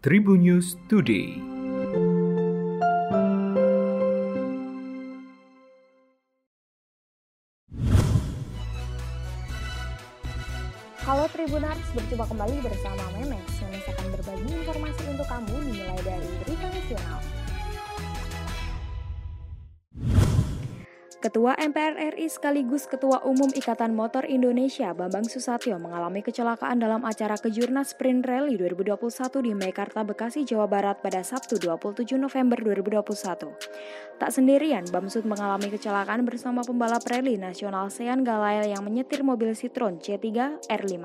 Tribun News Today. Halo Tribunars, berjumpa kembali bersama Memes. Memes Ketua MPR RI sekaligus Ketua Umum Ikatan Motor Indonesia Bambang Susatyo mengalami kecelakaan dalam acara Kejurnas Sprint Rally 2021 di Mekarta, Bekasi, Jawa Barat pada Sabtu 27 November 2021. Tak sendirian, Bamsud mengalami kecelakaan bersama pembalap rally nasional Sean Galail yang menyetir mobil Citroen C3 R5.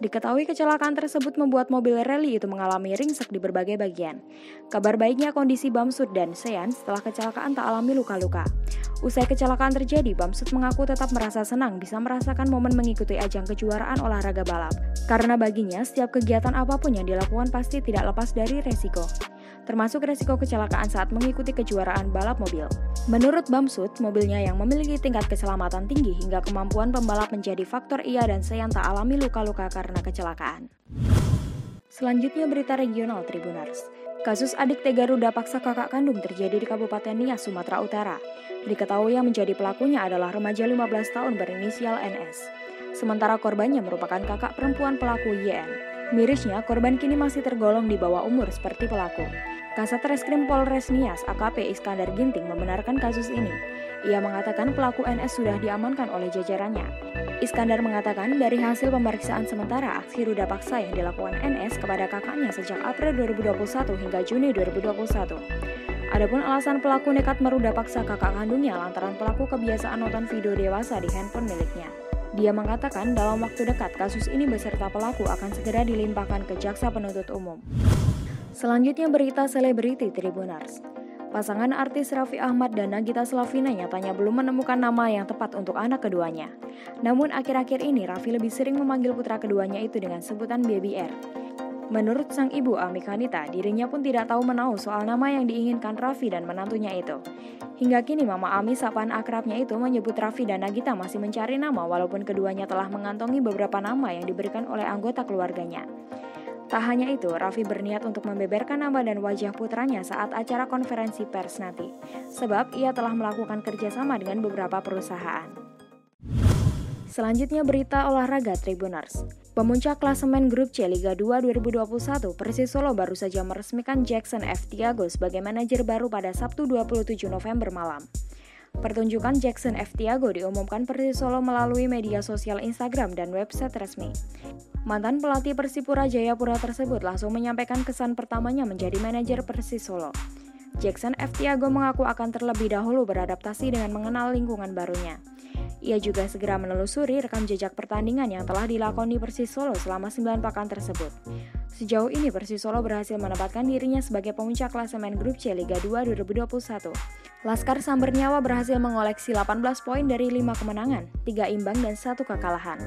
Diketahui kecelakaan tersebut membuat mobil rally itu mengalami ringsek di berbagai bagian. Kabar baiknya kondisi Bamsud dan Sean setelah kecelakaan tak alami luka-luka. Usai kecelakaan terjadi, Bamsud mengaku tetap merasa senang bisa merasakan momen mengikuti ajang kejuaraan olahraga balap. Karena baginya, setiap kegiatan apa pun yang dilakukan pasti tidak lepas dari resiko termasuk resiko kecelakaan saat mengikuti kejuaraan balap mobil. Menurut Bamsud, mobilnya yang memiliki tingkat keselamatan tinggi hingga kemampuan pembalap menjadi faktor ia dan Seyan tak alami luka-luka karena kecelakaan. Selanjutnya berita regional Tribunars. Kasus adik tega ruda paksa kakak kandung terjadi di Kabupaten Nias, Sumatera Utara. Diketahui yang menjadi pelakunya adalah remaja 15 tahun berinisial NS. Sementara korbannya merupakan kakak perempuan pelaku YN. Mirisnya, korban kini masih tergolong di bawah umur seperti pelaku. Kasat Reskrim Polres Nias AKP Iskandar Ginting membenarkan kasus ini. Ia mengatakan pelaku NS sudah diamankan oleh jajarannya. Iskandar mengatakan dari hasil pemeriksaan sementara aksi ruda paksa yang dilakukan NS kepada kakaknya sejak April 2021 hingga Juni 2021. Adapun alasan pelaku nekat meruda paksa kakak kandungnya lantaran pelaku kebiasaan nonton video dewasa di handphone miliknya. Dia mengatakan dalam waktu dekat kasus ini beserta pelaku akan segera dilimpahkan ke jaksa penuntut umum. Selanjutnya berita selebriti Tribunars. Pasangan artis Raffi Ahmad dan Nagita Slavina nyatanya belum menemukan nama yang tepat untuk anak keduanya. Namun akhir-akhir ini Raffi lebih sering memanggil putra keduanya itu dengan sebutan Baby R. Menurut sang ibu Ami Kanita, dirinya pun tidak tahu menahu soal nama yang diinginkan Raffi dan menantunya itu. Hingga kini Mama Ami sapaan akrabnya itu menyebut Raffi dan Nagita masih mencari nama walaupun keduanya telah mengantongi beberapa nama yang diberikan oleh anggota keluarganya. Tak hanya itu, Raffi berniat untuk membeberkan nama dan wajah putranya saat acara konferensi pers nanti, sebab ia telah melakukan kerjasama dengan beberapa perusahaan. Selanjutnya berita olahraga Tribuners. Pemuncak klasemen grup C Liga 2 2021, Persis Solo baru saja meresmikan Jackson F. Tiago sebagai manajer baru pada Sabtu 27 November malam. Pertunjukan Jackson F. Tiago diumumkan Persis Solo melalui media sosial Instagram dan website resmi. Mantan pelatih Persipura Jayapura tersebut langsung menyampaikan kesan pertamanya menjadi manajer Persis Solo. Jackson F. Tiago mengaku akan terlebih dahulu beradaptasi dengan mengenal lingkungan barunya. Ia juga segera menelusuri rekam jejak pertandingan yang telah dilakoni Persis Solo selama 9 pekan tersebut. Sejauh ini Persis Solo berhasil menempatkan dirinya sebagai pemuncak klasemen grup C Liga 2 2021. Laskar Sambernyawa berhasil mengoleksi 18 poin dari 5 kemenangan, 3 imbang dan 1 kekalahan.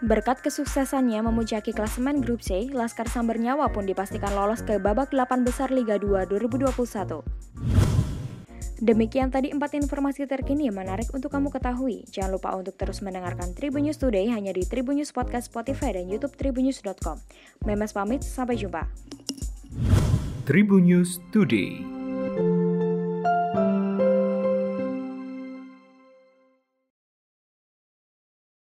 Berkat kesuksesannya memuncaki klasemen grup C, Laskar Sambernyawa pun dipastikan lolos ke babak 8 besar Liga 2 2021. Demikian tadi empat informasi terkini yang menarik untuk kamu ketahui. Jangan lupa untuk terus mendengarkan Tribun News Today hanya di Tribun News Podcast Spotify dan YouTube tribunnews.com. Memes pamit, sampai jumpa. Tribun News Today.